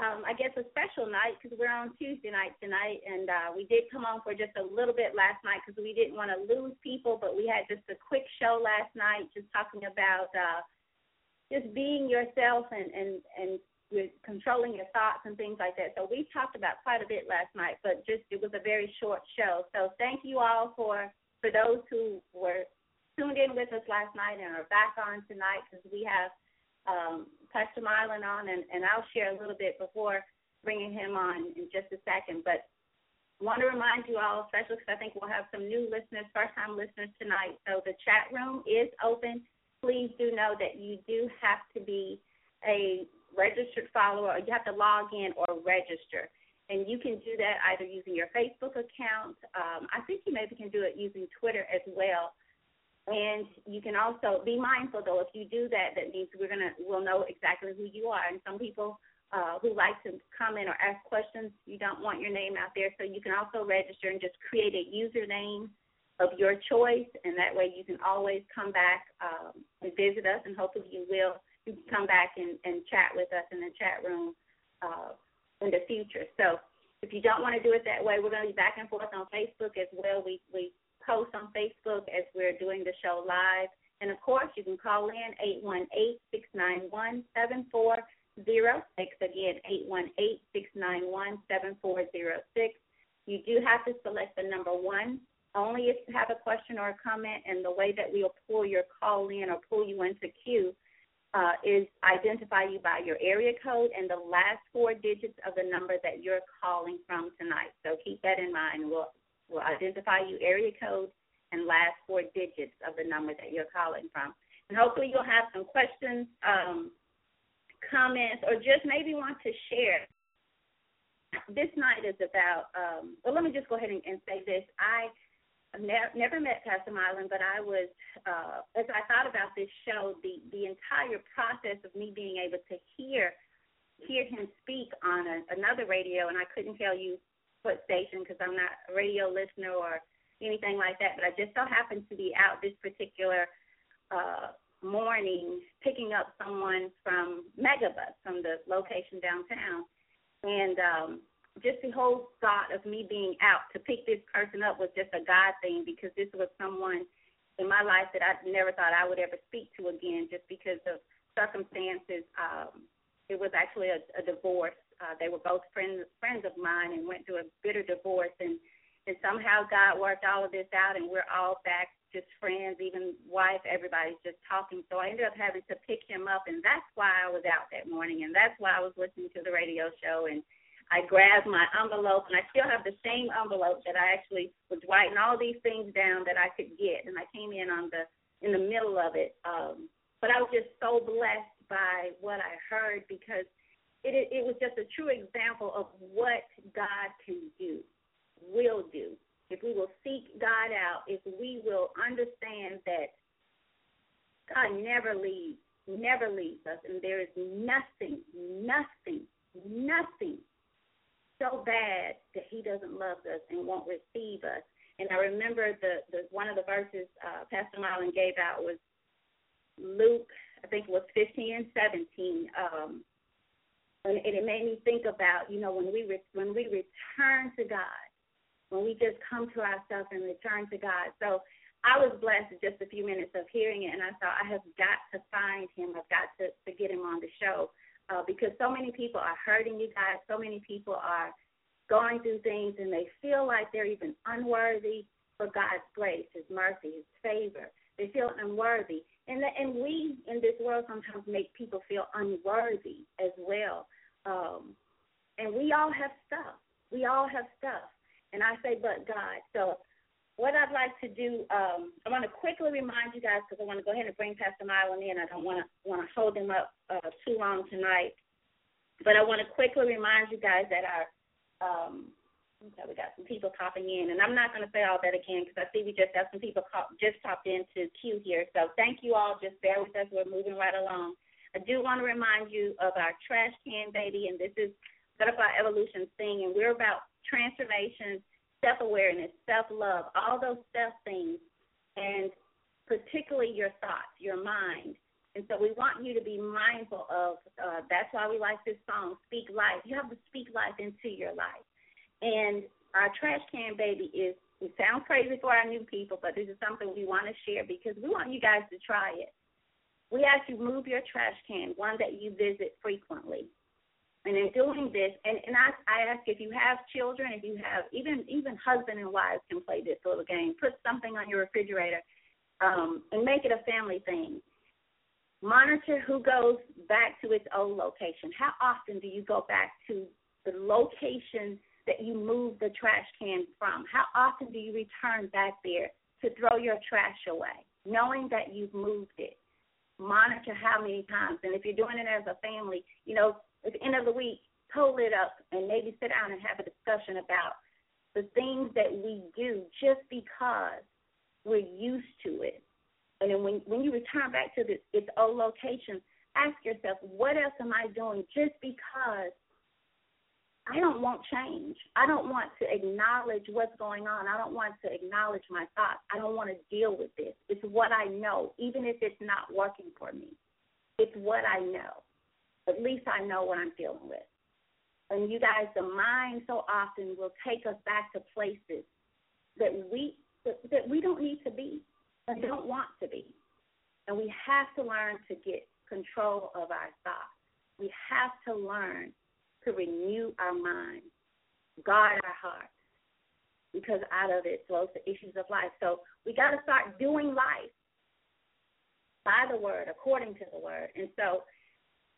um, I guess, a special night because we're on Tuesday night tonight, and uh, we did come on for just a little bit last night because we didn't want to lose people, but we had just a quick show last night, just talking about uh, just being yourself and and and controlling your thoughts and things like that. So we talked about quite a bit last night, but just it was a very short show. So thank you all for for those who were tuned in with us last night and are back on tonight because we have um, Pastor Milan on, and, and I'll share a little bit before bringing him on in just a second. But I want to remind you all, especially because I think we'll have some new listeners, first time listeners tonight. So the chat room is open. Please do know that you do have to be a registered follower, or you have to log in or register. And you can do that either using your Facebook account. Um, I think you maybe can do it using Twitter as well. And you can also be mindful though, if you do that, that means we're gonna we'll know exactly who you are. And some people uh, who like to comment or ask questions, you don't want your name out there, so you can also register and just create a username of your choice, and that way you can always come back um, and visit us, and hopefully you will. You can come back and, and chat with us in the chat room uh, in the future. So if you don't want to do it that way, we're going to be back and forth on Facebook as well. We we post on Facebook as we're doing the show live. And of course, you can call in 818-691-7406. Again, 818-691-7406. You do have to select the number one only if you have a question or a comment. And the way that we'll pull your call in or pull you into queue uh, is identify you by your area code and the last four digits of the number that you're calling from tonight. So keep that in mind. We'll will identify you area code and last four digits of the number that you're calling from. And hopefully you'll have some questions, um, comments, or just maybe want to share. This night is about, um, well, let me just go ahead and, and say this. I ne- never met Pastor Milan, but I was, uh, as I thought about this show, the, the entire process of me being able to hear hear him speak on a, another radio, and I couldn't tell you what station because I'm not a radio listener or anything like that. But I just so happened to be out this particular uh, morning picking up someone from Megabus from the location downtown, and um, just the whole thought of me being out to pick this person up was just a God thing because this was someone in my life that I never thought I would ever speak to again, just because of circumstances. Um, it was actually a, a divorce uh, they were both friends friends of mine and went through a bitter divorce and and somehow God worked all of this out and we're all back just friends, even wife, everybody's just talking. So I ended up having to pick him up, and that's why I was out that morning, and that's why I was listening to the radio show. And I grabbed my envelope, and I still have the same envelope that I actually was writing all these things down that I could get, and I came in on the in the middle of it. Um, but I was just so blessed by what I heard because it it was just a true example of what God can do, will do if we will seek God out, if we will understand that God never leaves, never leaves us, and there is nothing, nothing, nothing so bad that He doesn't love us and won't receive us. And I remember the, the one of the verses uh, Pastor Milan gave out was Luke, I think it was 15 and 17. Um, and it made me think about, you know, when we re- when we return to God, when we just come to ourselves and return to God. So I was blessed just a few minutes of hearing it, and I thought I have got to find him. I've got to, to get him on the show uh, because so many people are hurting you guys. So many people are going through things, and they feel like they're even unworthy for God's grace, His mercy, His favor. They feel unworthy, and and we in this world sometimes make people feel unworthy as well. Um, and we all have stuff. We all have stuff and I say, but God. So what I'd like to do, um, I want to quickly remind you guys because I want to go ahead and bring Pastor Milan in. I don't want to want to hold him up uh, too long tonight, but I want to quickly remind you guys that our um, okay, we got some people popping in, and I'm not going to say all that again because I see we just have some people call, just popped into queue here. So thank you all. Just bear with us. We're moving right along. I do want to remind you of our trash can baby, and this is Butterfly Evolution thing, and we're about transformation, self awareness, self love, all those self things, and particularly your thoughts, your mind. And so we want you to be mindful of. Uh, that's why we like this song, "Speak Life." You have to speak life into your life. And our trash can baby is. It sounds crazy for our new people, but this is something we want to share because we want you guys to try it. We ask you move your trash can, one that you visit frequently. And in doing this, and, and I, I ask if you have children, if you have even even husband and wives can play this little game. Put something on your refrigerator, um, and make it a family thing. Monitor who goes back to its old location. How often do you go back to the location that you moved the trash can from? How often do you return back there to throw your trash away, knowing that you've moved it? Monitor how many times, and if you're doing it as a family, you know at the end of the week, pull it up and maybe sit down and have a discussion about the things that we do just because we're used to it. And then when when you return back to the, its old location, ask yourself, what else am I doing just because I don't want change. I don't want to acknowledge what's going on. I don't want to acknowledge my thoughts. I don't want to deal with this. It's what I know, even if it's not working for me. It's what I know at least I know what I'm dealing with. And you guys, the mind so often will take us back to places that we that we don't need to be and don't want to be. And we have to learn to get control of our thoughts. We have to learn to renew our mind, guard our hearts, because out of it flows the issues of life. So we got to start doing life by the word, according to the word. And so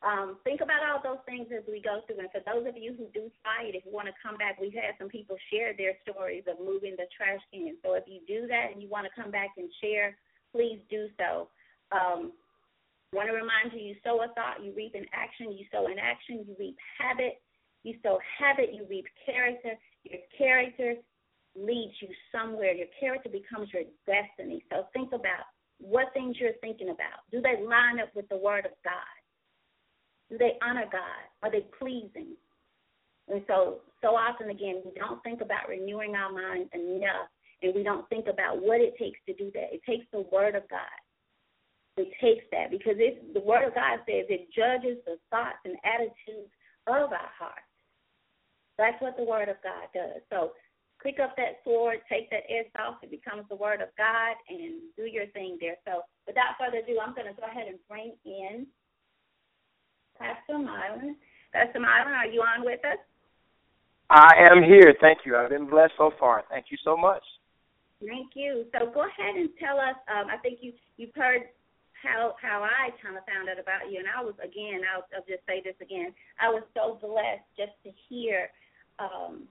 um, think about all those things as we go through. And for those of you who do it, if you want to come back, we've had some people share their stories of moving the trash can. So if you do that and you want to come back and share, please do so. Um, want to remind you, you sow a thought, you reap an action. You sow an action, you reap habit. You sow habit, you reap character. Your character leads you somewhere. Your character becomes your destiny. So think about what things you're thinking about. Do they line up with the Word of God? Do they honor God? Are they pleasing? And so, so often again, we don't think about renewing our minds enough, and we don't think about what it takes to do that. It takes the Word of God. It takes that because it, the Word of God says it judges the thoughts and attitudes of our hearts. That's what the Word of God does. So, pick up that sword, take that edge off, it becomes the Word of God, and do your thing there. So, without further ado, I'm going to go ahead and bring in Pastor Milan. Pastor Milan, are you on with us? I am here. Thank you. I've been blessed so far. Thank you so much. Thank you. So go ahead and tell us. Um, I think you you've heard how how I kind of found out about you, and I was again. I'll, I'll just say this again. I was so blessed just to hear. Um,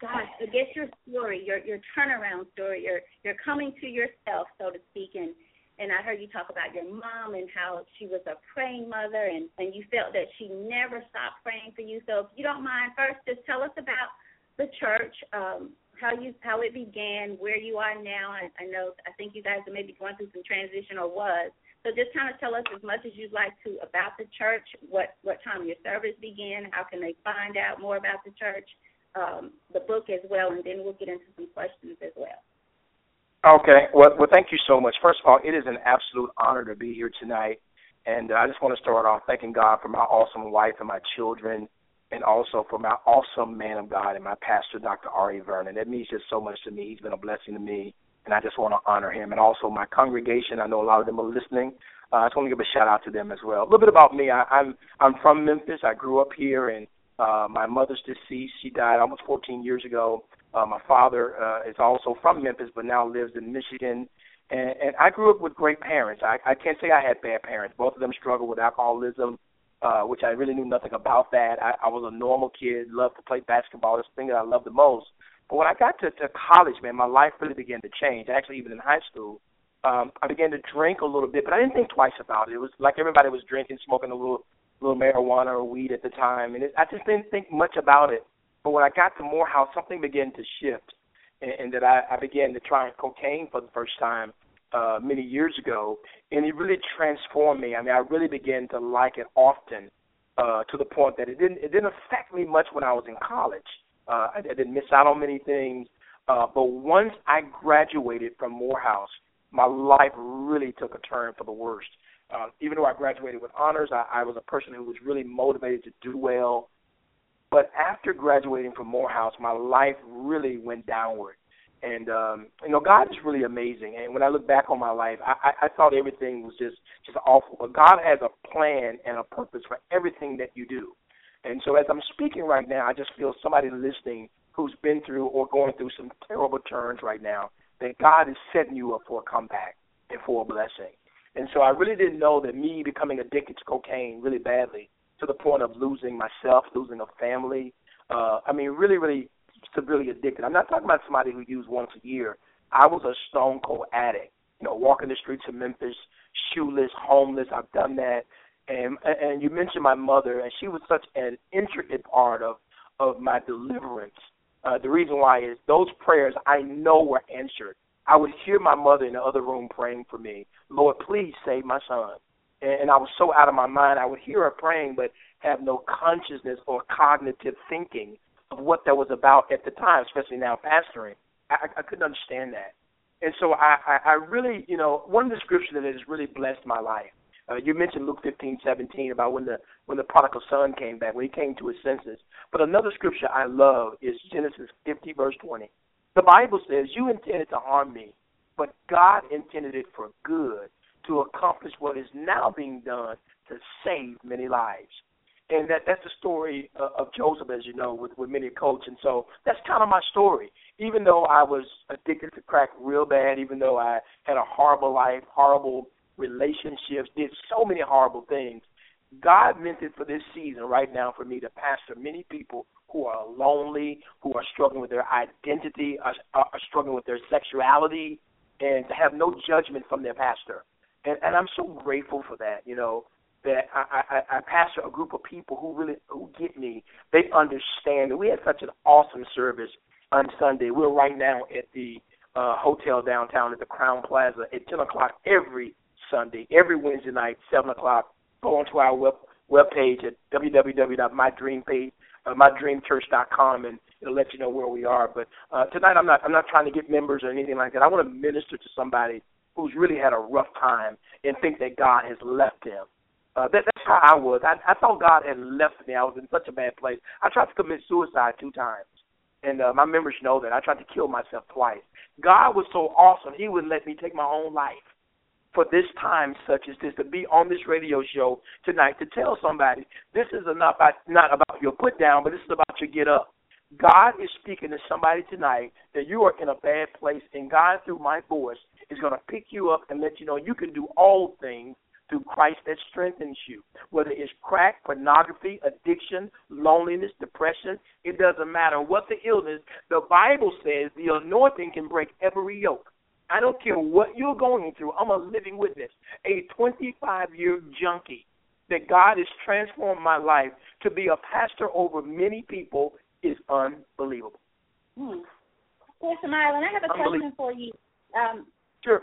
gosh, I guess your story, your your turnaround story, your your coming to yourself, so to speak, and and I heard you talk about your mom and how she was a praying mother, and and you felt that she never stopped praying for you. So if you don't mind, first just tell us about the church, um, how you how it began, where you are now. I, I know I think you guys are maybe going through some transition or was. So just kind of tell us as much as you'd like to about the church, what what time your service began, how can they find out more about the church, um, the book as well, and then we'll get into some questions as well. Okay. Well, well, thank you so much. First of all, it is an absolute honor to be here tonight, and I just want to start off thanking God for my awesome wife and my children, and also for my awesome man of God and my pastor, Dr. Ari Vernon. It means just so much to me. He's been a blessing to me, and I just want to honor him. And also my congregation. I know a lot of them are listening. Uh, I just want to give a shout out to them as well. A little bit about me. I, I'm I'm from Memphis. I grew up here, and uh, my mother's deceased. She died almost 14 years ago uh, my father uh, is also from Memphis, but now lives in Michigan. And, and I grew up with great parents. I, I can't say I had bad parents. Both of them struggled with alcoholism, uh, which I really knew nothing about that. I, I was a normal kid, loved to play basketball. The thing that I loved the most. But when I got to, to college, man, my life really began to change. Actually, even in high school, um, I began to drink a little bit, but I didn't think twice about it. It was like everybody was drinking, smoking a little little marijuana or weed at the time, and it, I just didn't think much about it. But when I got to Morehouse, something began to shift, and, and that I, I began to try cocaine for the first time uh, many years ago, and it really transformed me. I mean, I really began to like it often uh, to the point that it didn't it didn't affect me much when I was in college. Uh, I, I didn't miss out on many things, uh, but once I graduated from Morehouse, my life really took a turn for the worst. Uh, even though I graduated with honors, I, I was a person who was really motivated to do well, but after graduating from Morehouse, my life really went downward. And um, you know, God is really amazing. And when I look back on my life, I, I, I thought everything was just just awful. But God has a plan and a purpose for everything that you do. And so, as I'm speaking right now, I just feel somebody listening who's been through or going through some terrible turns right now. That God is setting you up for a comeback and for a blessing. And so, I really didn't know that me becoming addicted to cocaine really badly to the point of losing myself, losing a family. Uh, I mean, really, really severely addicted. I'm not talking about somebody who used once a year. I was a stone cold addict. You know, walking the streets of Memphis, shoeless, homeless. I've done that. And and you mentioned my mother, and she was such an intricate part of of my deliverance. Uh, the reason why is those prayers I know were answered. I would hear my mother in the other room praying for me. Lord, please save my son and I was so out of my mind. I would hear her praying, but have no consciousness or cognitive thinking of what that was about at the time, especially now pastoring. I, I couldn't understand that, and so I, I, really, you know, one of the scriptures that has really blessed my life. Uh, you mentioned Luke fifteen seventeen about when the when the prodigal son came back, when he came to his senses. But another scripture I love is Genesis fifty verse twenty. The Bible says, "You intended to harm me, but God intended it for good, to accomplish what is now being done to save many lives. And that that's the story uh, of Joseph, as you know, with with many coach. And so that's kind of my story. Even though I was addicted to crack real bad, even though I had a horrible life, horrible relationships, did so many horrible things, God meant it for this season right now for me to pastor many people who are lonely, who are struggling with their identity, are, are struggling with their sexuality, and to have no judgment from their pastor and and I'm so grateful for that. You know that I, I I pastor a group of people who really who get me. They understand. And we had such an awesome service on Sunday. We're right now at the uh, hotel downtown at the Crowne Plaza at 10 o'clock every Sunday, every Wednesday night, 7 o'clock. Go onto our web page at www.mydreampage, uh, mydreamchurch.com, and it'll let you know where we are. But uh, tonight, I'm not I'm not trying to get members or anything like that. I want to minister to somebody who's really had a rough time and think that God has left him. Uh, that, that's how I was. I, I thought God had left me. I was in such a bad place. I tried to commit suicide two times, and uh, my members know that. I tried to kill myself twice. God was so awesome; He would let me take my own life for this time such as this to be on this radio show tonight to tell somebody this is not about not about your put down, but this is about your get up. God is speaking to somebody tonight that you are in a bad place, and God, through my voice, is going to pick you up and let you know you can do all things through Christ that strengthens you. Whether it's crack, pornography, addiction, loneliness, depression, it doesn't matter what the illness. The Bible says the anointing can break every yoke. I don't care what you're going through. I'm a living witness. A 25 year junkie that God has transformed my life to be a pastor over many people is unbelievable. Hmm. Pastor Milan, I have a question for you. Um, sure.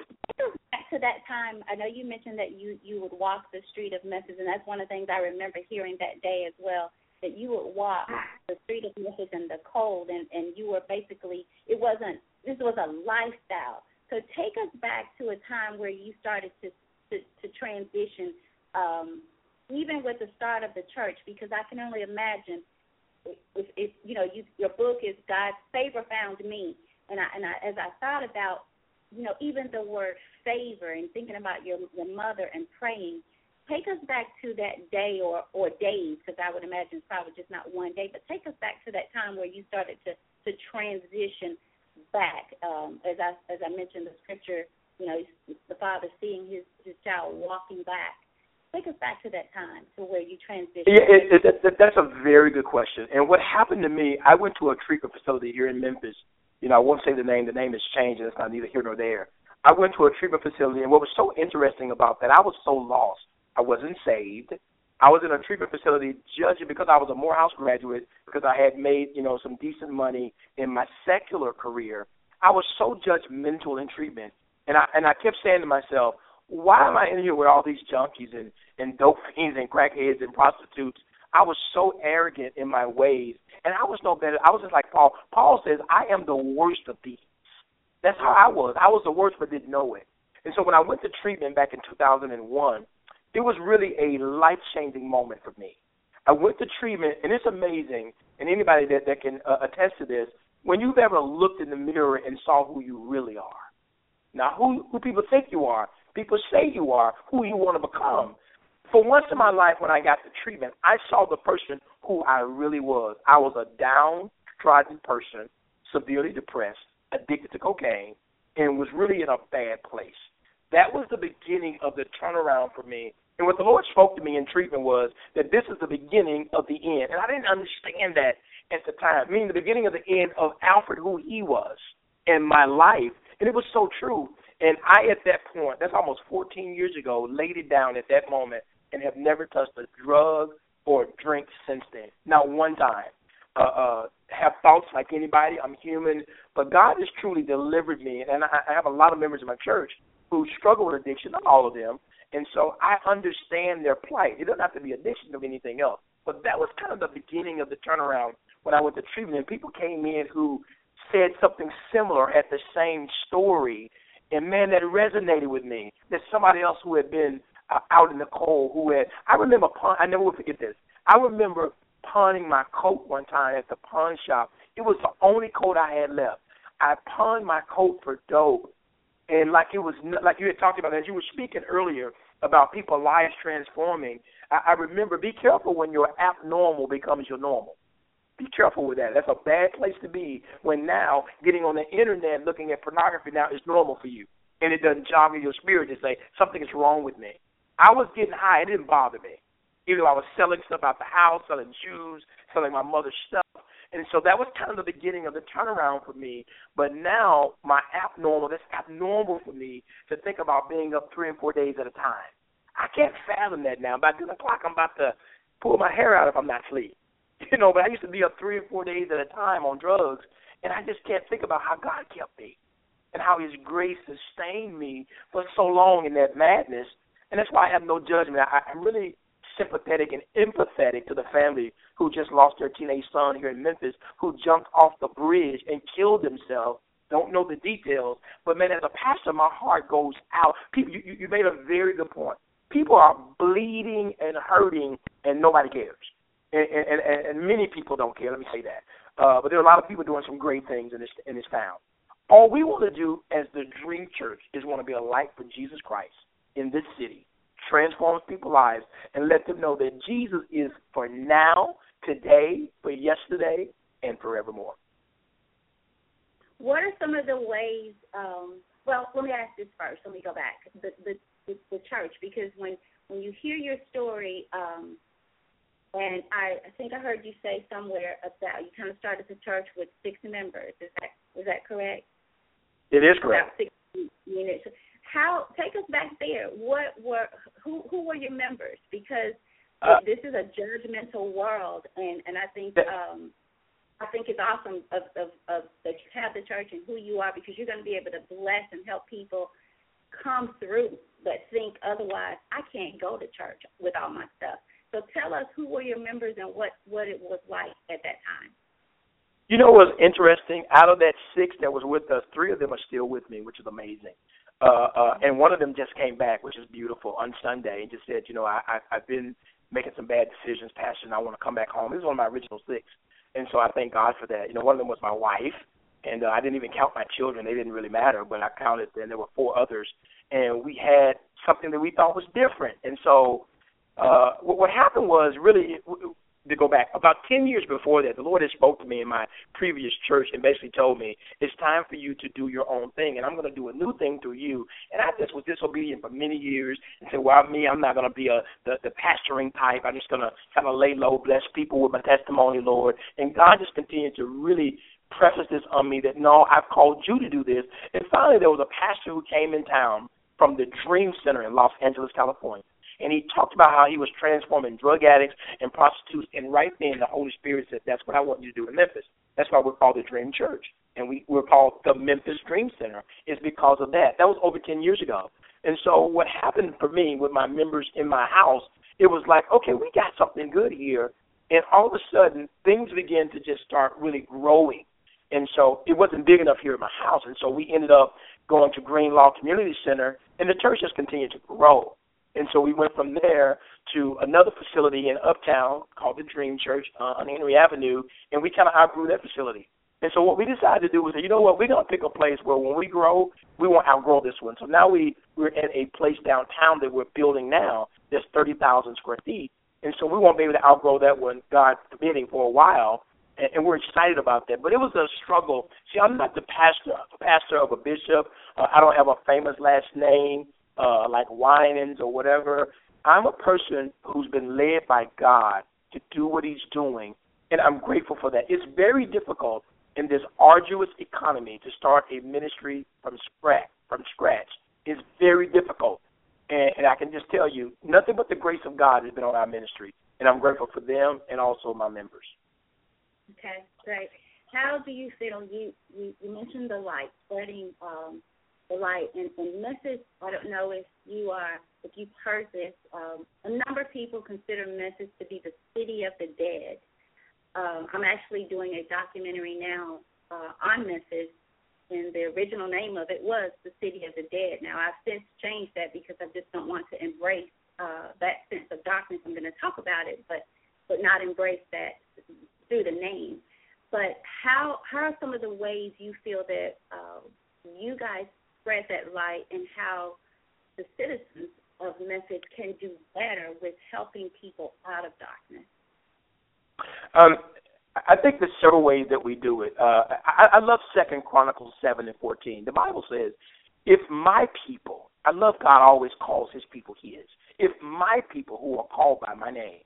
Back to that time, I know you mentioned that you you would walk the street of Memphis, and that's one of the things I remember hearing that day as well. That you would walk the street of Memphis in the cold, and and you were basically it wasn't this was a lifestyle. So take us back to a time where you started to to, to transition, um, even with the start of the church, because I can only imagine if, if you know you, your book is God's favor found me, and I and I, as I thought about you know even the word favor and thinking about your your mother and praying, take us back to that day or or days because I would imagine it's probably just not one day, but take us back to that time where you started to to transition back. Um, as I as I mentioned the scripture, you know, the father seeing his his child walking back. Take us back to that time, to where you transitioned. Yeah, it, it, it, that's a very good question. And what happened to me, I went to a treatment facility here in Memphis. You know, I won't say the name. The name has changed, and it's not neither here nor there. I went to a treatment facility, and what was so interesting about that, I was so lost. I wasn't saved. I was in a treatment facility judging because I was a Morehouse graduate, because I had made, you know, some decent money in my secular career. I was so judgmental in treatment. And I and I kept saying to myself, why am I in here with all these junkies and, and dope fiends and crackheads and prostitutes? I was so arrogant in my ways. And I was no better. I was just like Paul. Paul says, I am the worst of these. That's how I was. I was the worst but didn't know it. And so when I went to treatment back in 2001, it was really a life changing moment for me. I went to treatment, and it's amazing. And anybody that that can uh, attest to this, when you've ever looked in the mirror and saw who you really are, now who who people think you are, people say you are, who you want to become. For once in my life, when I got the treatment, I saw the person who I really was. I was a downtrodden person, severely depressed, addicted to cocaine, and was really in a bad place that was the beginning of the turnaround for me. And what the Lord spoke to me in treatment was that this is the beginning of the end. And I didn't understand that at the time, meaning the beginning of the end of Alfred, who he was in my life. And it was so true. And I, at that point, that's almost 14 years ago, laid it down at that moment and have never touched a drug or drink since then. Not one time. Uh, uh, have thoughts like anybody. I'm human. But God has truly delivered me. And I, I have a lot of members of my church who struggle with addiction, not all of them. And so I understand their plight. It doesn't have to be addiction or anything else. But that was kind of the beginning of the turnaround when I went to treatment. And people came in who said something similar at the same story. And man, that resonated with me. That somebody else who had been uh, out in the cold, who had, I remember, pawn, I never will forget this. I remember pawning my coat one time at the pawn shop. It was the only coat I had left. I pawned my coat for dope and like it was like you had talked about as you were speaking earlier about people lives transforming. I, I remember be careful when your abnormal becomes your normal. Be careful with that. That's a bad place to be when now getting on the internet looking at pornography now is normal for you, and it doesn't jog in your spirit to say something is wrong with me. I was getting high; it didn't bother me. Even though I was selling stuff out the house, selling shoes, selling my mother's stuff, and so that was kind of the beginning of the turnaround for me. But now my abnormal, that's abnormal for me to think about being up three and four days at a time. I can't fathom that now. By ten o'clock, I'm about to pull my hair out if I'm not asleep. You know, but I used to be up three or four days at a time on drugs, and I just can't think about how God kept me and how His grace sustained me for so long in that madness. And that's why I have no judgment. I, I'm really sympathetic and empathetic to the family who just lost their teenage son here in Memphis, who jumped off the bridge and killed himself. Don't know the details, but man, as a pastor, my heart goes out. People, you, you made a very good point. People are bleeding and hurting, and nobody cares. And, and, and, many people don't care. Let me say that. Uh, but there are a lot of people doing some great things in this in this town. All we want to do as the Dream Church is want to be a light for Jesus Christ in this city transforms people's lives and let them know that Jesus is for now, today, for yesterday, and forevermore. What are some of the ways? Um, well, let me ask this first. Let me go back. The the the, the church, because when when you hear your story, um, and I, I think I heard you say somewhere about you kind of started the church with six members. Is that is that correct? It is correct. About six units. How take us back there? What were who who were your members? Because Uh, this is a judgmental world, and and I think um, I think it's awesome of, of of that you have the church and who you are because you're going to be able to bless and help people come through that think otherwise I can't go to church with all my stuff. So tell us who were your members and what what it was like at that time. You know what's interesting? Out of that six that was with us, three of them are still with me, which is amazing. Uh, uh, and one of them just came back, which is beautiful, on Sunday, and just said, you know, I, I, I've been making some bad decisions, Pastor, and I want to come back home. This is one of my original six, and so I thank God for that. You know, one of them was my wife, and uh, I didn't even count my children; they didn't really matter, but I counted, and there were four others, and we had something that we thought was different, and so uh, what, what happened was really to go back about ten years before that, the Lord had spoke to me in my previous church and basically told me it's time for you to do your own thing, and I'm going to do a new thing through you. And I just was disobedient for many years and said, "Well, me, I'm not going to be a the, the pastoring type. I'm just going to kind of lay low, bless people with my testimony, Lord." And God just continued to really preface this on me that no, I've called you to do this. And finally, there was a pastor who came in town from the Dream Center in Los Angeles, California and he talked about how he was transforming drug addicts and prostitutes. And right then, the Holy Spirit said, "That's what I want you to do in Memphis." That's why we're called the Dream Church, and we we're called the Memphis Dream Center. Is because of that. That was over ten years ago. And so, what happened for me with my members in my house, it was like, okay, we got something good here, and all of a sudden, things began to just start really growing. And so it wasn't big enough here at my house, and so we ended up going to Greenlaw Community Center, and the church just continued to grow. And so we went from there to another facility in Uptown called the Dream Church uh, on Henry Avenue, and we kind of outgrew that facility. And so what we decided to do was, you know what, we're going to pick a place where when we grow, we won't outgrow this one. So now we we're at a place downtown that we're building now that's thirty thousand square feet, and so we won't be able to outgrow that one, God permitting, for a while. And, and we're excited about that. But it was a struggle. See, I'm not the pastor, pastor of a bishop. Uh, I don't have a famous last name uh, like Winans or whatever. I'm a person who's been led by God to do what He's doing, and I'm grateful for that. It's very difficult in this arduous economy to start a ministry from scratch. From scratch, it's very difficult, and, and I can just tell you, nothing but the grace of God has been on our ministry, and I'm grateful for them and also my members. Okay, great. How do you feel? You you, you mentioned the light, spreading um, the light, and, and Memphis. I don't know if you are, if you've heard this. Um, a number of people consider Memphis to be the city of the dead. Um, I'm actually doing a documentary now uh, on Memphis, and the original name of it was the City of the Dead. Now I've since changed that because I just don't want to embrace uh, that sense of darkness. I'm going to talk about it, but but not embrace that through the name. But how how are some of the ways you feel that uh, you guys spread that light, and how the citizens of Memphis can do better with helping people out of darkness? Um, I think there's several ways that we do it. Uh, I, I love Second Chronicles seven and fourteen. The Bible says, "If my people," I love God always calls His people His. If my people who are called by my name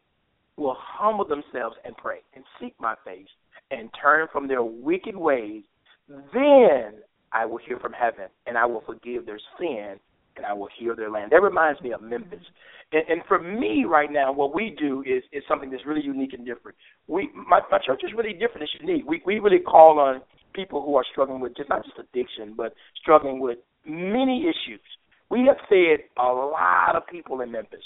will humble themselves and pray and seek my face and turn from their wicked ways, then I will hear from heaven and I will forgive their sin and I will heal their land. That reminds me of Memphis. And, and for me right now, what we do is is something that's really unique and different. We my my church is really different. It's unique. We we really call on people who are struggling with just not just addiction, but struggling with many issues. We have fed a lot of people in Memphis.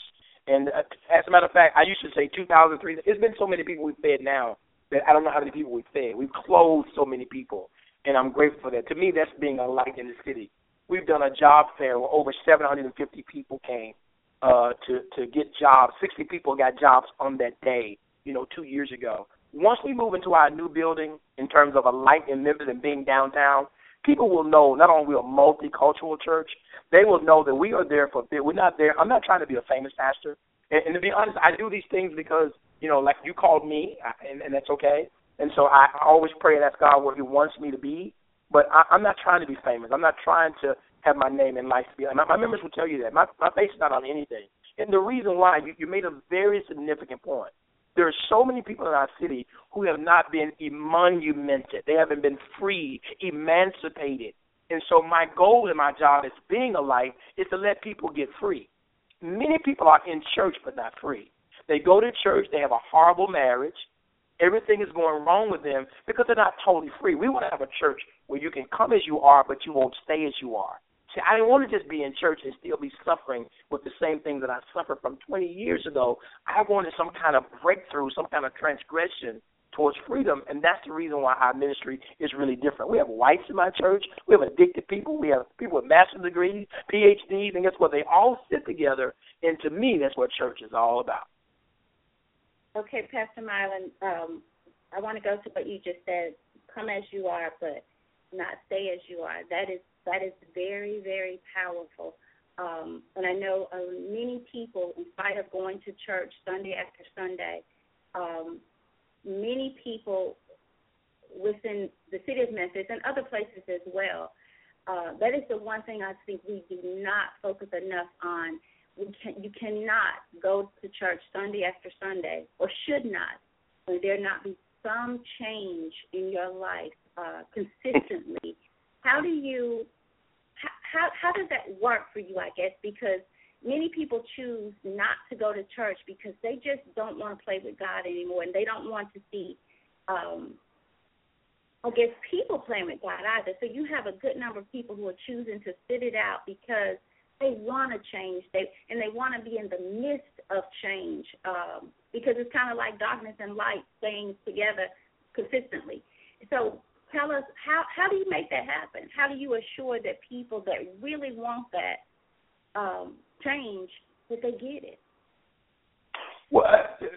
And uh, as a matter of fact, I used to say 2003. It's been so many people we've fed now that I don't know how many people we've fed. We've closed so many people, and I'm grateful for that. To me, that's being a light in the city. We've done a job fair where over 750 people came uh, to to get jobs. 60 people got jobs on that day. You know, two years ago. Once we move into our new building, in terms of a light in Memphis and being downtown, people will know not only we're a multicultural church, they will know that we are there for. We're not there. I'm not trying to be a famous pastor, and, and to be honest, I do these things because you know, like you called me, and, and that's okay. And so I, I always pray and ask God where He wants me to be. But I, I'm not trying to be famous. I'm not trying to have my name in lights. My, my members will tell you that. My, my face is not on anything. And the reason why, you, you made a very significant point. There are so many people in our city who have not been emolumented. They haven't been freed, emancipated. And so my goal in my job as being a light is to let people get free. Many people are in church but not free. They go to church, they have a horrible marriage, everything is going wrong with them because they're not totally free. We want to have a church where you can come as you are, but you won't stay as you are. See, I didn't want to just be in church and still be suffering with the same things that I suffered from 20 years ago. I wanted some kind of breakthrough, some kind of transgression towards freedom, and that's the reason why our ministry is really different. We have whites in my church, we have addicted people, we have people with master's degrees, PhDs, and guess what? They all sit together, and to me, that's what church is all about. Okay, Pastor Milan, um, I want to go to what you just said. Come as you are, but not stay as you are. That is that is very very powerful. Um, and I know uh, many people, in spite of going to church Sunday after Sunday, um, many people within the city of Memphis and other places as well. Uh, that is the one thing I think we do not focus enough on we can, you cannot go to church Sunday after Sunday, or should not, when there not be some change in your life uh, consistently. how do you, how how does that work for you? I guess because many people choose not to go to church because they just don't want to play with God anymore, and they don't want to see. Um, I guess people playing with God either. So you have a good number of people who are choosing to sit it out because they want to change. They and they want to be in the midst of change um, because it's kind of like darkness and light staying together consistently. So tell us how how do you make that happen? How do you assure that people that really want that um, change that they get it well,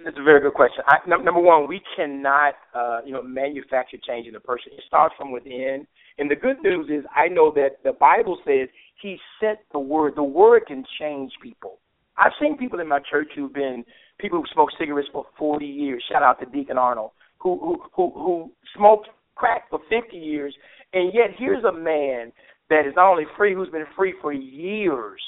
that's a very good question. I, number one, we cannot, uh, you know, manufacture change in a person. It starts from within. And the good news is, I know that the Bible says he sent the word. The word can change people. I've seen people in my church who've been people who smoked cigarettes for 40 years. Shout out to Deacon Arnold, who who who, who smoked crack for 50 years, and yet here's a man that is not only free, who's been free for years,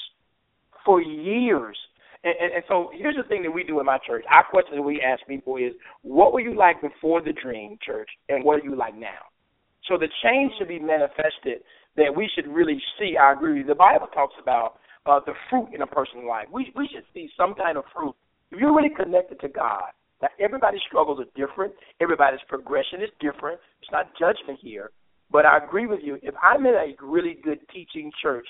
for years. And, and, so here's the thing that we do in my church. Our question that we ask people is, what were you like before the dream, church, and what are you like now? So the change should be manifested that we should really see. I agree. The Bible talks about uh, the fruit in a person's life. We we should see some kind of fruit. If you're really connected to God, now everybody's struggles are different. Everybody's progression is different. It's not judgment here. But I agree with you. If I'm in a really good teaching church,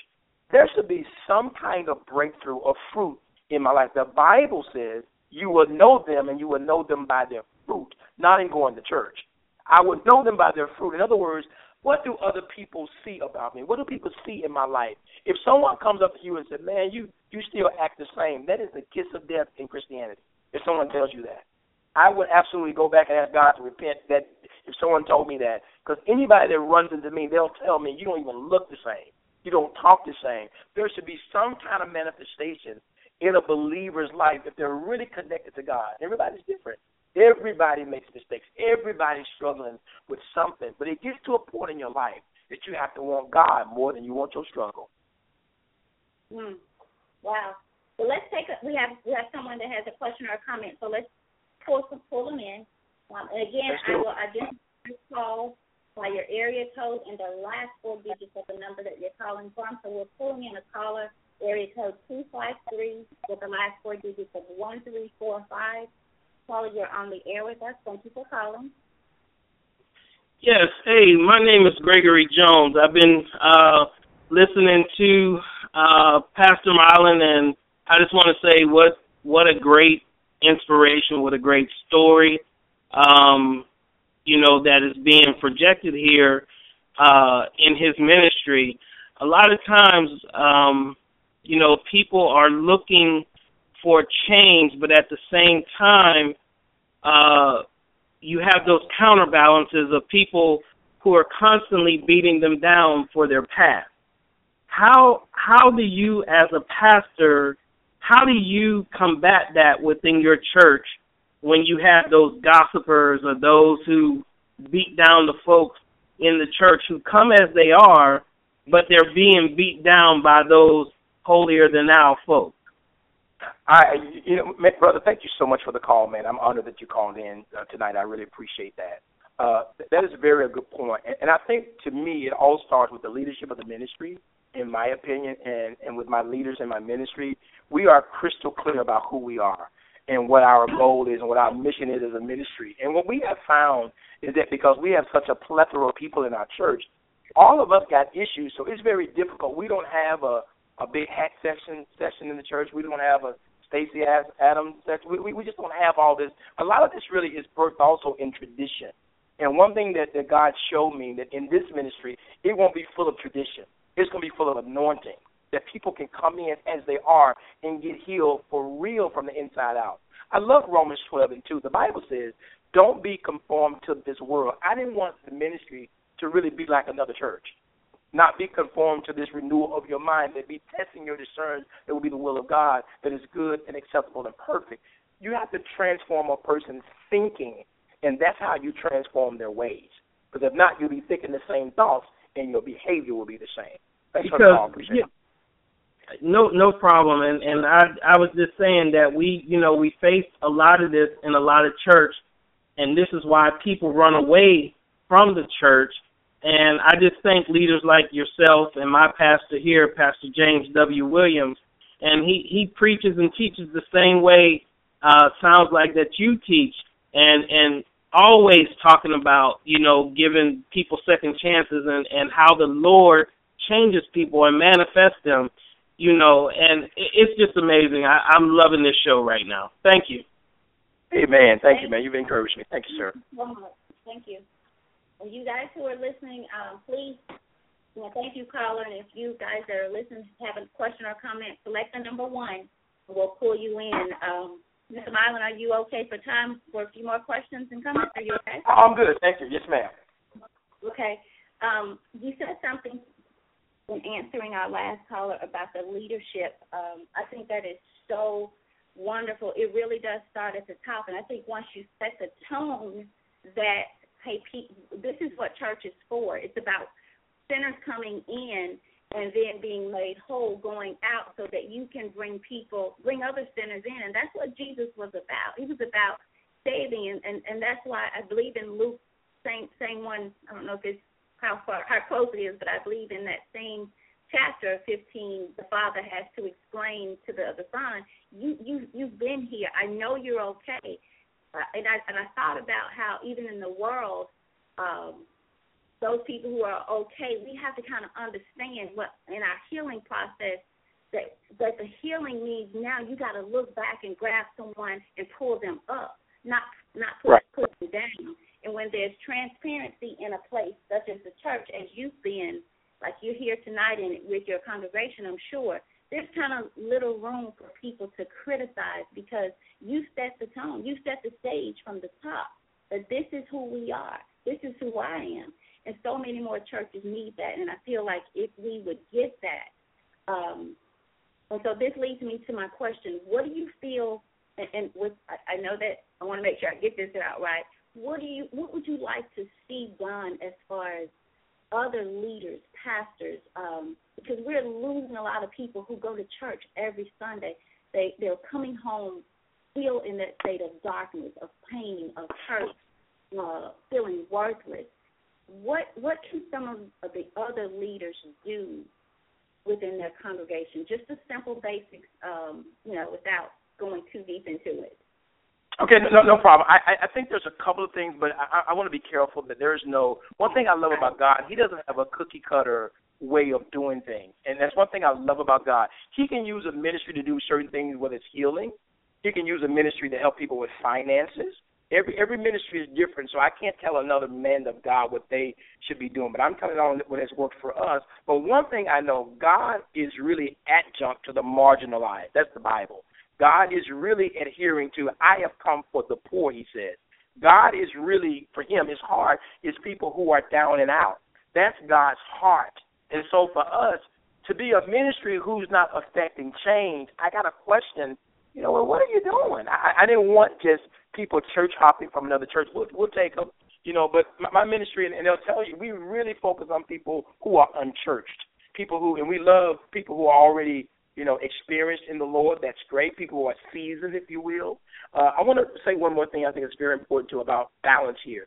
there should be some kind of breakthrough of fruit in my life. The Bible says you will know them and you will know them by their fruit, not in going to church. I would know them by their fruit. In other words, what do other people see about me? What do people see in my life? If someone comes up to you and says, "Man, you you still act the same," that is the kiss of death in Christianity. If someone tells you that, I would absolutely go back and ask God to repent. That if someone told me that, because anybody that runs into me, they'll tell me you don't even look the same, you don't talk the same. There should be some kind of manifestation in a believer's life if they're really connected to God. Everybody's different. Everybody makes mistakes. Everybody's struggling with something. But it gets to a point in your life that you have to want God more than you want your struggle. Hmm. Wow. Well, let's take a, we have we have someone that has a question or a comment. So let's pull some pull them in. Um, and again, I will identify your call by your area code and the last four digits of the number that you're calling from. So we're pulling in a caller area code two five three with the last four digits of one three four five. Caller, you're on the air with us. Thank you for calling. Yes. Hey, my name is Gregory Jones. I've been uh, listening to uh, Pastor Milan, and I just want to say what what a great inspiration, what a great story, um, you know, that is being projected here uh, in his ministry. A lot of times, um, you know, people are looking for change, but at the same time, uh, you have those counterbalances of people who are constantly beating them down for their past. How how do you, as a pastor, how do you combat that within your church when you have those gossipers or those who beat down the folks in the church who come as they are, but they're being beat down by those holier than thou folks. I, you know, brother, thank you so much for the call, man. I'm honored that you called in uh, tonight. I really appreciate that. Uh, that is a very good point, and, and I think to me it all starts with the leadership of the ministry, in my opinion, and and with my leaders in my ministry. We are crystal clear about who we are and what our goal is and what our mission is as a ministry. And what we have found is that because we have such a plethora of people in our church, all of us got issues, so it's very difficult. We don't have a a big hat section session in the church. We don't have a Stacy Adams section. We, we we just don't have all this. A lot of this really is birthed also in tradition. And one thing that, that God showed me that in this ministry, it won't be full of tradition. It's going to be full of anointing. That people can come in as they are and get healed for real from the inside out. I love Romans 12 and 2. The Bible says, don't be conformed to this world. I didn't want the ministry to really be like another church not be conformed to this renewal of your mind, that be testing your discern that will be the will of God that is good and acceptable and perfect. You have to transform a person's thinking, and that's how you transform their ways. Because if not, you'll be thinking the same thoughts, and your behavior will be the same. Thanks because, for the call. Appreciate yeah. No, no problem. And and I I was just saying that we you know we face a lot of this in a lot of church, and this is why people run away from the church and I just thank leaders like yourself and my pastor here, Pastor James W. Williams, and he he preaches and teaches the same way uh sounds like that you teach and and always talking about, you know, giving people second chances and and how the Lord changes people and manifests them, you know, and it's just amazing. I, I'm loving this show right now. Thank you. Amen. Thank you, man. You've encouraged me. Thank you, sir. Thank you. And you guys who are listening, um, please, know, thank you, caller. And if you guys that are listening have a question or comment, select the number one. And we'll pull you in. Um, Mr. Milan, are you okay for time for a few more questions and comments? Are you okay? I'm good. Thank you. Yes, ma'am. Okay. Um, you said something in answering our last caller about the leadership. Um, I think that is so wonderful. It really does start at the top. And I think once you set the tone that hey, this is what church is for. It's about sinners coming in and then being made whole, going out, so that you can bring people, bring other sinners in, and that's what Jesus was about. He was about saving, and and, and that's why I believe in Luke, same same one. I don't know if it's how far how close it is, but I believe in that same chapter 15 the father has to explain to the, other son you you you've been here i know you're okay and I and I thought about how even in the world, um, those people who are okay, we have to kind of understand what in our healing process that that the healing means now you got to look back and grab someone and pull them up, not not put, right. put them down. And when there's transparency in a place such as the church, as you've been, like you're here tonight and with your congregation, I'm sure there's kind of little room for people to criticize because you set the tone, you set the stage from the top that this is who we are, this is who I am. And so many more churches need that, and I feel like if we would get that, um, and so this leads me to my question: What do you feel? And, and with I, I know that I want to make sure I get this out right. What do you? What would you like to see done as far as other leaders, pastors, um, because we're losing a lot of people who go to church every Sunday. They they're coming home still in that state of darkness, of pain, of hurt, uh, feeling worthless. What what can some of, the other leaders do within their congregation? Just the simple basics, um, you know, without going too deep into it. Okay, no, no problem. I, I think there's a couple of things, but I, I want to be careful that there's no. One thing I love about God, He doesn't have a cookie cutter way of doing things, and that's one thing I love about God. He can use a ministry to do certain things, whether it's healing. He can use a ministry to help people with finances. Every every ministry is different, so I can't tell another man of God what they should be doing. But I'm telling on what has worked for us. But one thing I know, God is really adjunct to the marginalized. That's the Bible. God is really adhering to, I have come for the poor, he says. God is really, for him, his heart is people who are down and out. That's God's heart. And so for us, to be a ministry who's not affecting change, I got a question, you know, well, what are you doing? I, I didn't want just people church hopping from another church. We'll, we'll take them. You know, but my, my ministry, and, and they'll tell you, we really focus on people who are unchurched, people who, and we love people who are already, you know, experienced in the Lord. That's great. People who are seasoned, if you will. Uh, I want to say one more thing. I think it's very important too about balance here.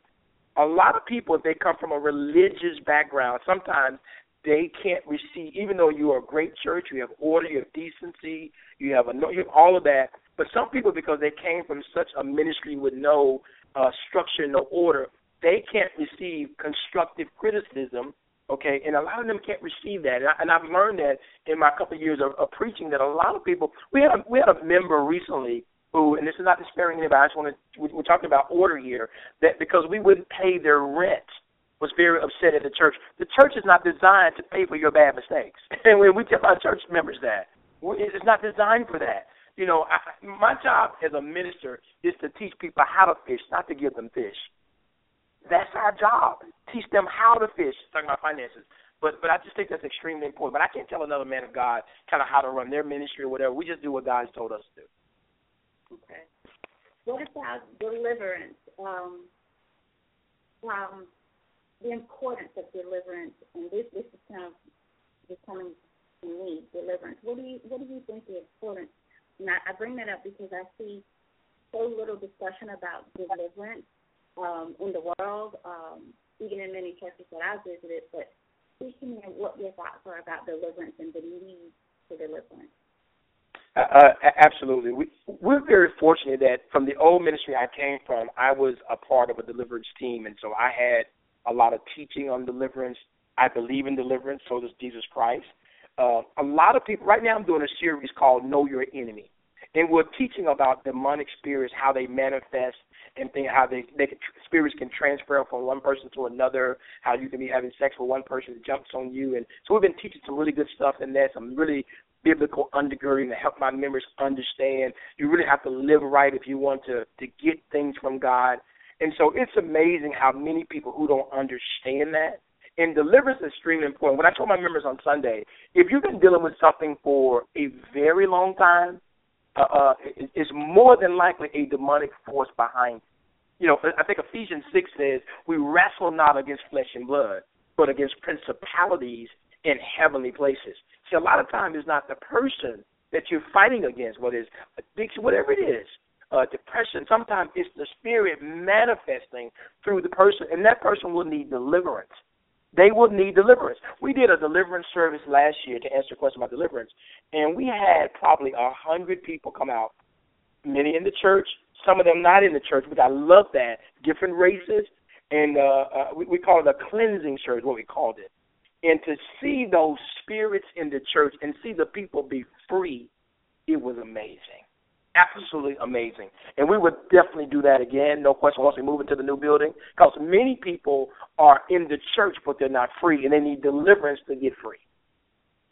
A lot of people, if they come from a religious background, sometimes they can't receive, even though you are a great church, you have order, you have decency, you have a, you have all of that. But some people, because they came from such a ministry with no uh, structure, no order, they can't receive constructive criticism. Okay, and a lot of them can't receive that, and, I, and I've learned that in my couple of years of, of preaching that a lot of people. We had a, we had a member recently who, and this is not disparaging anybody. I just want to. We're talking about order here. That because we wouldn't pay their rent, was very upset at the church. The church is not designed to pay for your bad mistakes, and when we tell our church members that, it's not designed for that. You know, I, my job as a minister is to teach people how to fish, not to give them fish. That's our job. Teach them how to fish. Talking about finances, but but I just think that's extremely important. But I can't tell another man of God kind of how to run their ministry or whatever. We just do what God's told us to do. Okay. What about deliverance? Um, um, the importance of deliverance, and this this is kind of becoming to me deliverance. What do you what do you think the importance? And I, I bring that up because I see so little discussion about deliverance um, in the world, um, even in many churches that I've visited. But speak to me what your thoughts are about deliverance and the need for deliverance. Uh, uh, absolutely. We, we're very fortunate that from the old ministry I came from, I was a part of a deliverance team, and so I had a lot of teaching on deliverance. I believe in deliverance, so does Jesus Christ. Uh, a lot of people, right now I'm doing a series called Know Your Enemy. And we're teaching about demonic spirits, how they manifest, and think how they, they can, spirits can transfer from one person to another. How you can be having sex with one person that jumps on you, and so we've been teaching some really good stuff in there, some really biblical undergirding to help my members understand. You really have to live right if you want to to get things from God. And so it's amazing how many people who don't understand that. And deliverance is extremely important. When I told my members on Sunday, if you've been dealing with something for a very long time, uh, uh, it's more than likely a demonic force behind. You know, I think Ephesians six says we wrestle not against flesh and blood, but against principalities in heavenly places. See, a lot of times it's not the person that you're fighting against, whether it's addiction, whatever it is uh, depression. Sometimes it's the spirit manifesting through the person, and that person will need deliverance. They will need deliverance. We did a deliverance service last year to answer a question about deliverance, and we had probably a hundred people come out, many in the church, some of them not in the church, but I love that. Different races, and uh, uh, we, we call it a cleansing service, what we called it. And to see those spirits in the church and see the people be free, it was amazing absolutely amazing. And we would definitely do that again, no question, once we move into the new building, because many people are in the church, but they're not free, and they need deliverance to get free.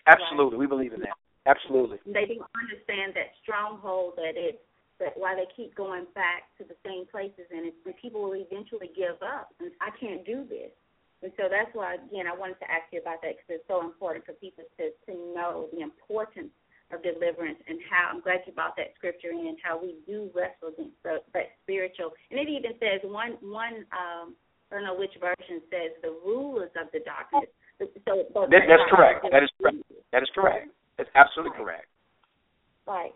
Absolutely, right. we believe in that. Absolutely. They don't understand that stronghold that it that why they keep going back to the same places, and, it, and people will eventually give up. And I can't do this. And so that's why, again, I wanted to ask you about that because it's so important for people to to know the importance of deliverance and how I'm glad you brought that scripture in how we do wrestle against the, that spiritual and it even says one one um I don't know which version says the rulers of the darkness. So, that, that's correct. That is correct. That is correct. That's absolutely correct. Right.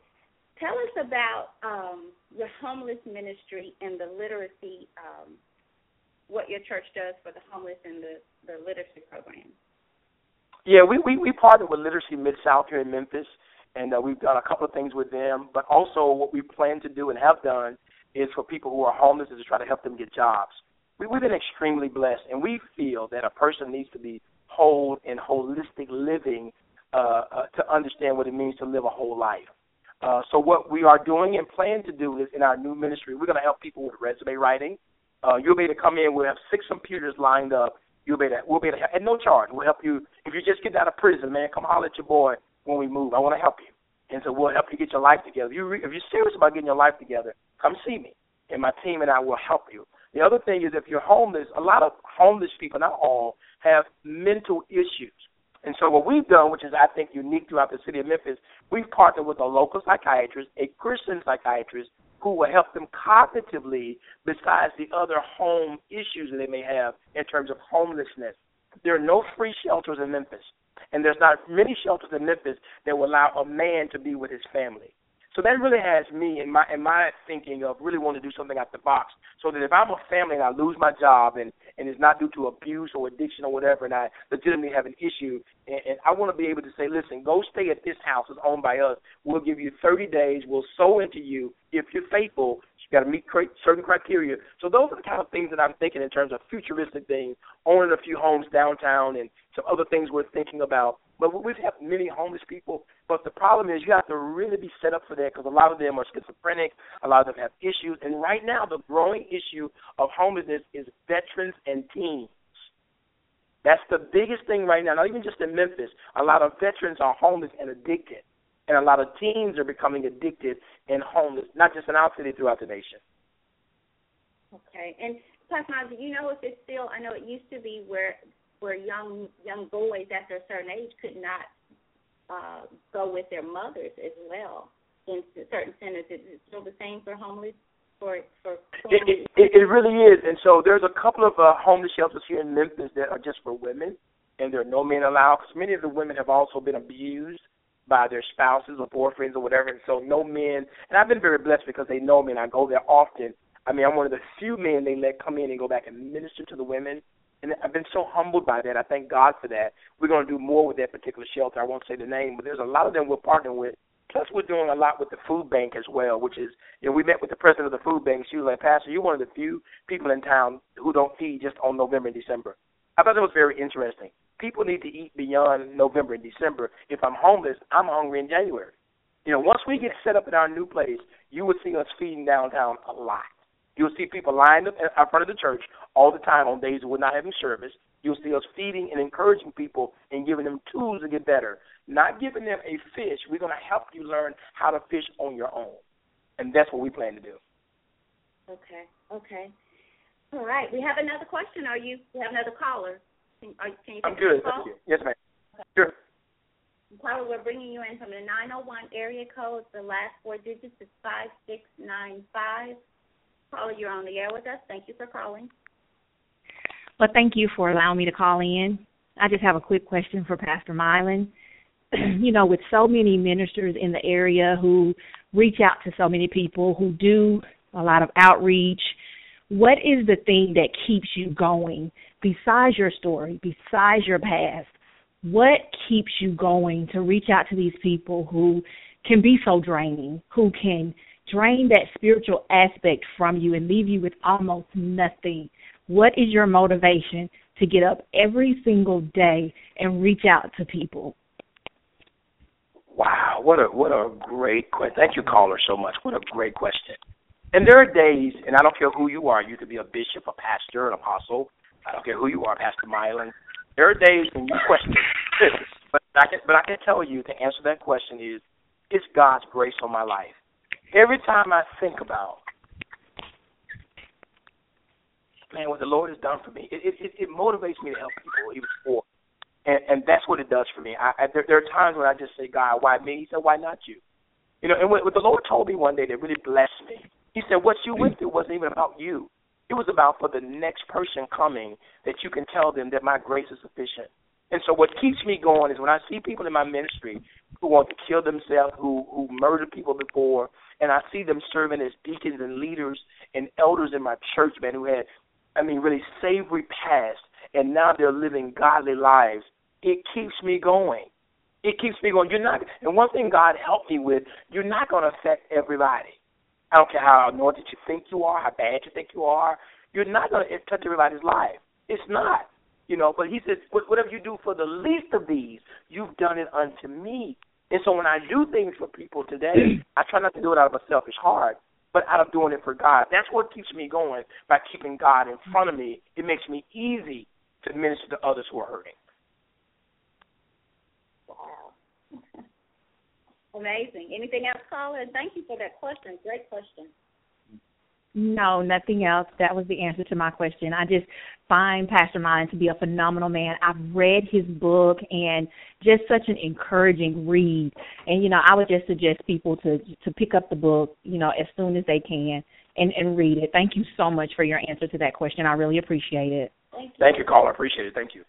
Tell us about um, the homeless ministry and the literacy, um, what your church does for the homeless and the, the literacy program. Yeah, we, we, we partner with Literacy Mid South here in Memphis, and uh, we've done a couple of things with them. But also, what we plan to do and have done is for people who are homeless is to try to help them get jobs. We, we've been extremely blessed, and we feel that a person needs to be whole and holistic living uh, uh, to understand what it means to live a whole life. Uh, so what we are doing and plan to do is in our new ministry, we're going to help people with resume writing. Uh, you'll be able to come in. We'll have six computers lined up. You'll be able to, we'll be able to, at no charge. We'll help you if you just get out of prison, man. Come holler at your boy when we move. I want to help you. And so we'll help you get your life together. If, you re- if you're serious about getting your life together, come see me. And my team and I will help you. The other thing is if you're homeless, a lot of homeless people, not all, have mental issues. And so what we've done, which is I think unique throughout the city of Memphis, we've partnered with a local psychiatrist, a Christian psychiatrist, who will help them cognitively besides the other home issues that they may have in terms of homelessness. There are no free shelters in Memphis, and there's not many shelters in Memphis that will allow a man to be with his family. So that really has me in my in my thinking of really wanting to do something out the box. So that if I'm a family and I lose my job and and it's not due to abuse or addiction or whatever, and I legitimately have an issue, and, and I want to be able to say, listen, go stay at this house. It's owned by us. We'll give you 30 days. We'll sow into you if you're faithful. You got to meet certain criteria. So those are the kind of things that I'm thinking in terms of futuristic things, owning a few homes downtown, and some other things we're thinking about but we've had many homeless people. But the problem is you have to really be set up for that because a lot of them are schizophrenic. A lot of them have issues. And right now, the growing issue of homelessness is veterans and teens. That's the biggest thing right now. Not even just in Memphis. A lot of veterans are homeless and addicted, and a lot of teens are becoming addicted and homeless. Not just in our city, throughout the nation. Okay, and Pastor do you know if it's still? I know it used to be where where young young boys after a certain age could not uh, go with their mothers as well in certain centers. Is it still the same for homeless? For for it, it, it really is, and so there's a couple of uh, homeless shelters here in Memphis that are just for women, and there are no men allowed because many of the women have also been abused by their spouses or boyfriends or whatever, and so no men. And I've been very blessed because they know me, and I go there often. I mean, I'm one of the few men they let come in and go back and minister to the women and I've been so humbled by that. I thank God for that. We're going to do more with that particular shelter. I won't say the name, but there's a lot of them we're partnering with. Plus, we're doing a lot with the food bank as well, which is, you know, we met with the president of the food bank. She was like, Pastor, you're one of the few people in town who don't feed just on November and December. I thought that was very interesting. People need to eat beyond November and December. If I'm homeless, I'm hungry in January. You know, once we get set up in our new place, you will see us feeding downtown a lot. You'll see people lined up in front of the church all the time on days we're not having service. You'll see us feeding and encouraging people and giving them tools to get better. Not giving them a fish. We're going to help you learn how to fish on your own. And that's what we plan to do. Okay. Okay. All right. We have another question. Are you? We have another caller. Can, are, can you? I'm good. Thank you. Yes, ma'am. Okay. Sure. Caller, we're bringing you in from the 901 area code. The last four digits is 5695. Caller, you're on the air with us. Thank you for calling. Well, thank you for allowing me to call in. I just have a quick question for Pastor Milan. you know, with so many ministers in the area who reach out to so many people, who do a lot of outreach, what is the thing that keeps you going besides your story, besides your past? What keeps you going to reach out to these people who can be so draining, who can drain that spiritual aspect from you and leave you with almost nothing. What is your motivation to get up every single day and reach out to people? Wow, what a what a great question. Thank you, caller, so much. What a great question. And there are days, and I don't care who you are. You could be a bishop, a pastor, an apostle. I don't care who you are, Pastor Milan. There are days when you question but I can, but I can tell you to answer to that question is, it's God's grace on my life every time I think about, man, what the Lord has done for me, it it, it motivates me to help people even more, and and that's what it does for me. I, I there, there are times when I just say, God, why me? He said, why not you? You know, and what, what the Lord told me one day that really blessed me. He said, what you went through wasn't even about you. It was about for the next person coming that you can tell them that my grace is sufficient. And so what keeps me going is when I see people in my ministry who want to kill themselves, who who murdered people before, and I see them serving as deacons and leaders and elders in my church, man, who had, I mean, really savory past, and now they're living godly lives. It keeps me going. It keeps me going. You're not, and one thing God helped me with, you're not going to affect everybody. I don't care how anointed you think you are, how bad you think you are. You're not going to touch everybody's life. It's not, you know. But He says, whatever you do for the least of these, you've done it unto me. And so when I do things for people today, I try not to do it out of a selfish heart, but out of doing it for God. That's what keeps me going by keeping God in front of me. It makes me easy to minister to others who are hurting. Wow. Amazing. Anything else, caller? Thank you for that question. Great question. No, nothing else. That was the answer to my question. I just find Pastor Milan to be a phenomenal man. I've read his book and just such an encouraging read. And you know, I would just suggest people to to pick up the book, you know, as soon as they can and and read it. Thank you so much for your answer to that question. I really appreciate it. Thank you. Thank you, caller. Appreciate it. Thank you.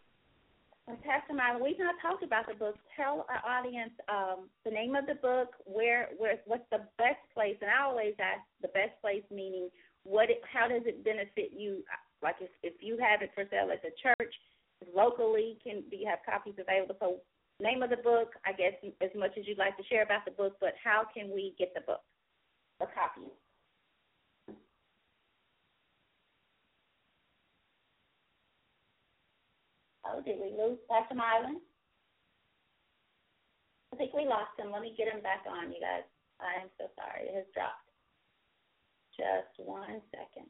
And Pastor Milan, we've not talked about the book. Tell our audience um, the name of the book, where, where, what's the best place. And I always ask the best place, meaning what, it, how does it benefit you? Like if, if you have it for sale at the church, locally, can do you have copies available? So, name of the book, I guess, as much as you'd like to share about the book, but how can we get the book, a copy? Oh, did we lose Pastor Milan? I think we lost him. Let me get him back on, you guys. I am so sorry. It has dropped. Just one second.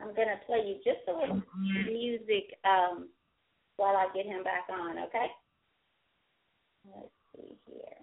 I'm going to play you just a little music um, while I get him back on, okay? Let's see here.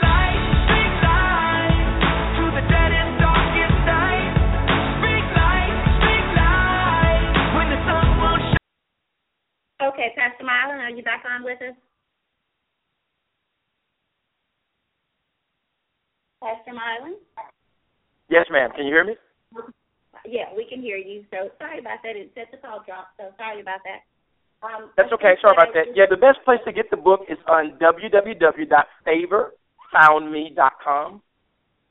Okay, Pastor Milan, are you back on with us? Pastor Milan? Yes, ma'am. Can you hear me? Yeah, we can hear you. So sorry about that. It said the call dropped, so sorry about that. Um, That's okay. Sorry about that. Yeah, the best place to get the book is on www.favorfoundme.com.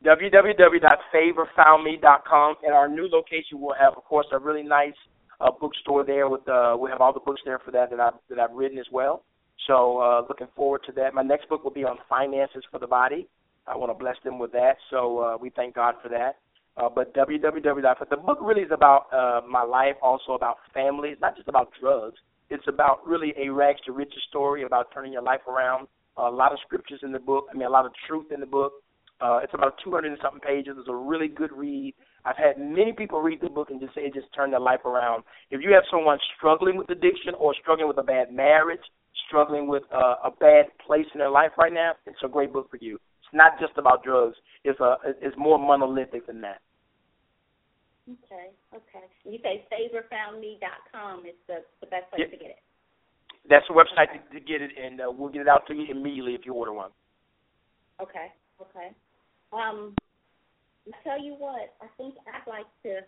www.favorfoundme.com. At our new location, we'll have, of course, a really nice uh, bookstore there. With uh, we have all the books there for that that I've that I've written as well. So uh, looking forward to that. My next book will be on finances for the body. I want to bless them with that. So uh, we thank God for that. Uh, but www. But the book really is about uh, my life, also about family. It's not just about drugs. It's about really a rags to riches story about turning your life around. a lot of scriptures in the book. I mean, a lot of truth in the book. Uh, it's about 200 and something pages. It's a really good read. I've had many people read the book and just say it just turned their life around. If you have someone struggling with addiction or struggling with a bad marriage, struggling with uh, a bad place in their life right now, it's a great book for you. It's not just about drugs. It's a it's more monolithic than that. Okay, okay. You say favorfoundme.com is the, the best place Yep. to get it. That's the website to, to get it, and uh, we'll get it out to you immediately if you order one. Okay, okay. Um, I tell you what, I think I'd like to.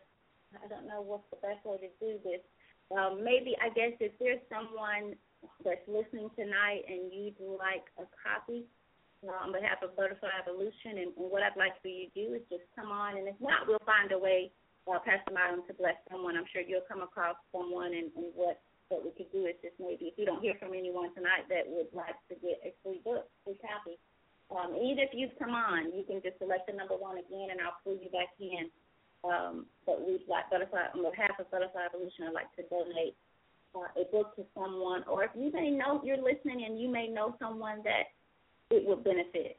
I don't know what's the best way to do this. Um, maybe I guess if there's someone that's listening tonight and you'd like a copy uh, on behalf of Butterfly Evolution, and, and what I'd like for you to do is just come on, and if not, we'll find a way, uh, Pastor Milan, to bless someone. I'm sure you'll come across someone, and, and what what we could do is just maybe if you don't hear from anyone tonight that would like to get a free book, free copy. Um, even if you come on, you can just select the number one again, and I'll pull you back in. Um, but we'd like Butterfly, on behalf of Butterfly Evolution, I'd like to donate uh, a book to someone, or if you may know you're listening and you may know someone that it would benefit.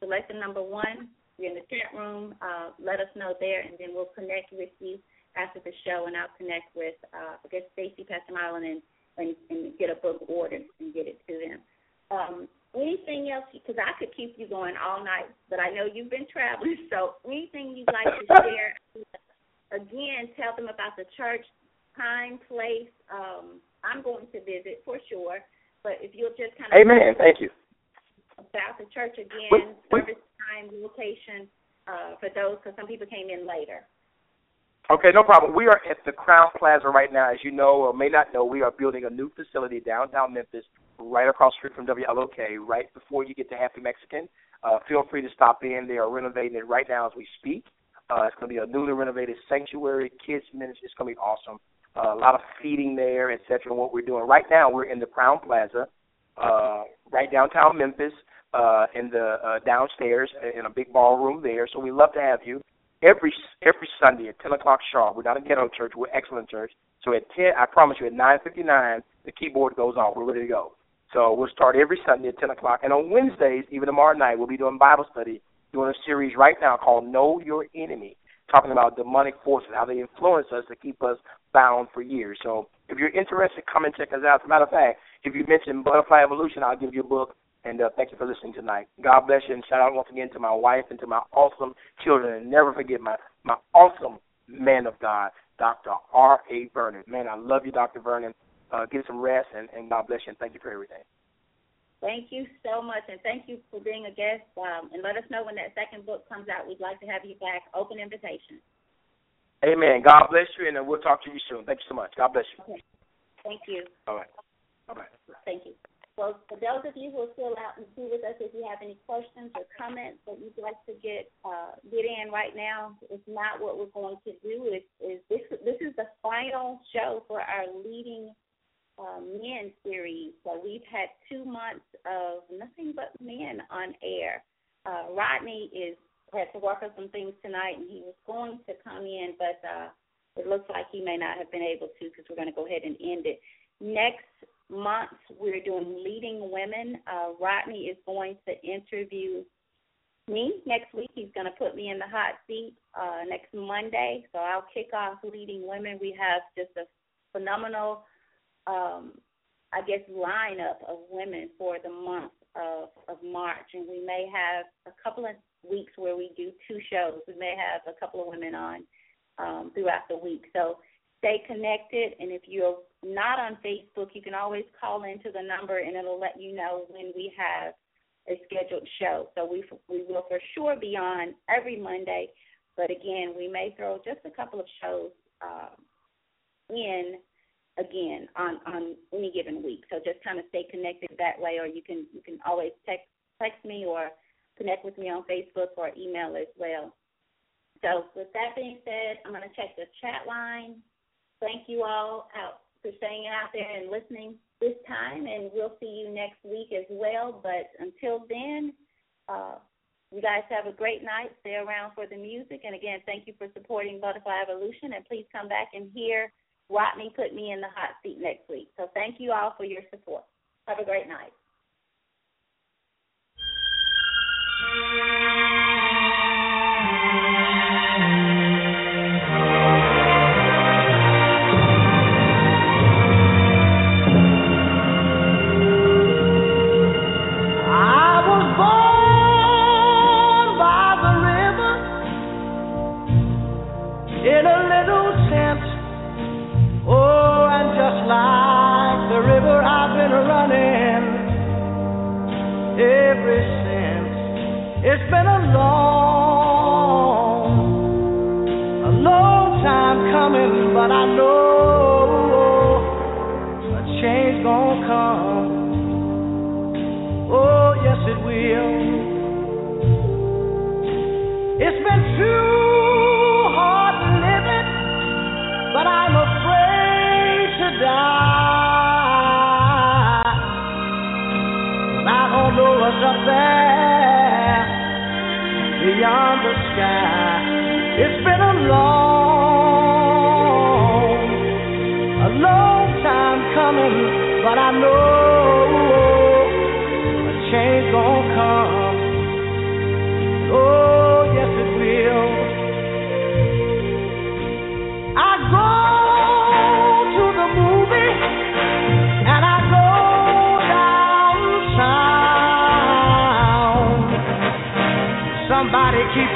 Select the number one. You're in the chat room. Uh, let us know there, and then we'll connect with you after the show, and I'll connect with uh, I guess Stacy Pastor Milan and, and and get a book ordered and get it to them. Um, anything else? Because I could keep you going all night, but I know you've been traveling. So anything you'd like to share? Again, tell them about the church, time, place. Um, I'm going to visit for sure, but if you'll just kind of Amen. Thank you. about the church again, Wait, wait. service time, location uh, for those, because some people came in later. Okay, no problem. We are at the Crowne Plaza right now. As you know or may not know, we are building a new facility downtown Memphis, right across the street from WLOK, right before you get to Happy Mexican. Uh, feel free to stop in. They are renovating it right now as we speak. Uh, it's going to be a newly renovated sanctuary, kids ministry. It's going to be awesome. Uh, a lot of feeding there, et cetera. And what we're doing right now, we're in the Crowne Plaza, uh, right downtown Memphis. uh, in the uh, downstairs in a big ballroom there. So we love to have you every every Sunday at 10 o'clock sharp. We're not a ghetto church. We're excellent church. So at 10, I promise you, at 9:59, the keyboard goes on. We're ready to go. So we'll start every Sunday at 10 o'clock. And on Wednesdays, even tomorrow night, we'll be doing Bible study, doing a series right now called Know Your Enemy, talking about demonic forces, how they influence us to keep us bound for years. So if you're interested, come and check us out. As a matter of fact, if you mention Butterfly Evolution, I'll give you a book. And uh, thank you for listening tonight. God bless you, and shout out once again to my wife and to my awesome children. And never forget my my awesome man of God, Dr. R. A. Vernon. Man, I love you, Dr. Vernon. Uh, get some rest, and, and God bless you, and thank you for everything. Thank you so much, and thank you for being a guest. Um, and let us know when that second book comes out. We'd like to have you back. Open invitation. Amen. God bless you, and uh, we'll talk to you soon. Thank you so much. God bless you. Okay. Thank you. All right. Bye bye. Thank you. Well, for those of you who are still out and see with us, if you have any questions or comments that you'd like to get uh, get in right now, if not, what we're going to do is, is this this is the final show for our leading uh, men series. So we've had two months of nothing but men on air. Uh, Rodney is had to work on some things tonight, and he was going to come in, but uh, it looks like he may not have been able to because we're going to go ahead and end it. Next month, we're doing leading women. Uh, Rodney is going to interview me next week. He's going to put me in the hot seat uh, next Monday. So I'll kick off leading women. We have just a phenomenal, um, I guess, lineup of women for the month of, of March. And we may have a couple of weeks where we do two shows. We may have a couple of women on um, throughout the week. So stay connected. And if you're not on Facebook, you can always call into the number and it'll let you know when we have a scheduled show. So we we will for sure be on every Monday, but again, we may throw just a couple of shows um, in again on on any given week. So just kind of stay connected that way, or you can you can always text text me or connect with me on Facebook or email as well. So with that being said, I'm going to check the chat line thank you all out for staying out there and listening this time, and we'll see you next week as well. But until then, uh, you guys have a great night. Stay around for the music. And again, thank you for supporting Butterfly Evolution. And please come back and hear Rodney put me in the hot seat next week. So thank you all for your support. Have a great night. Beyond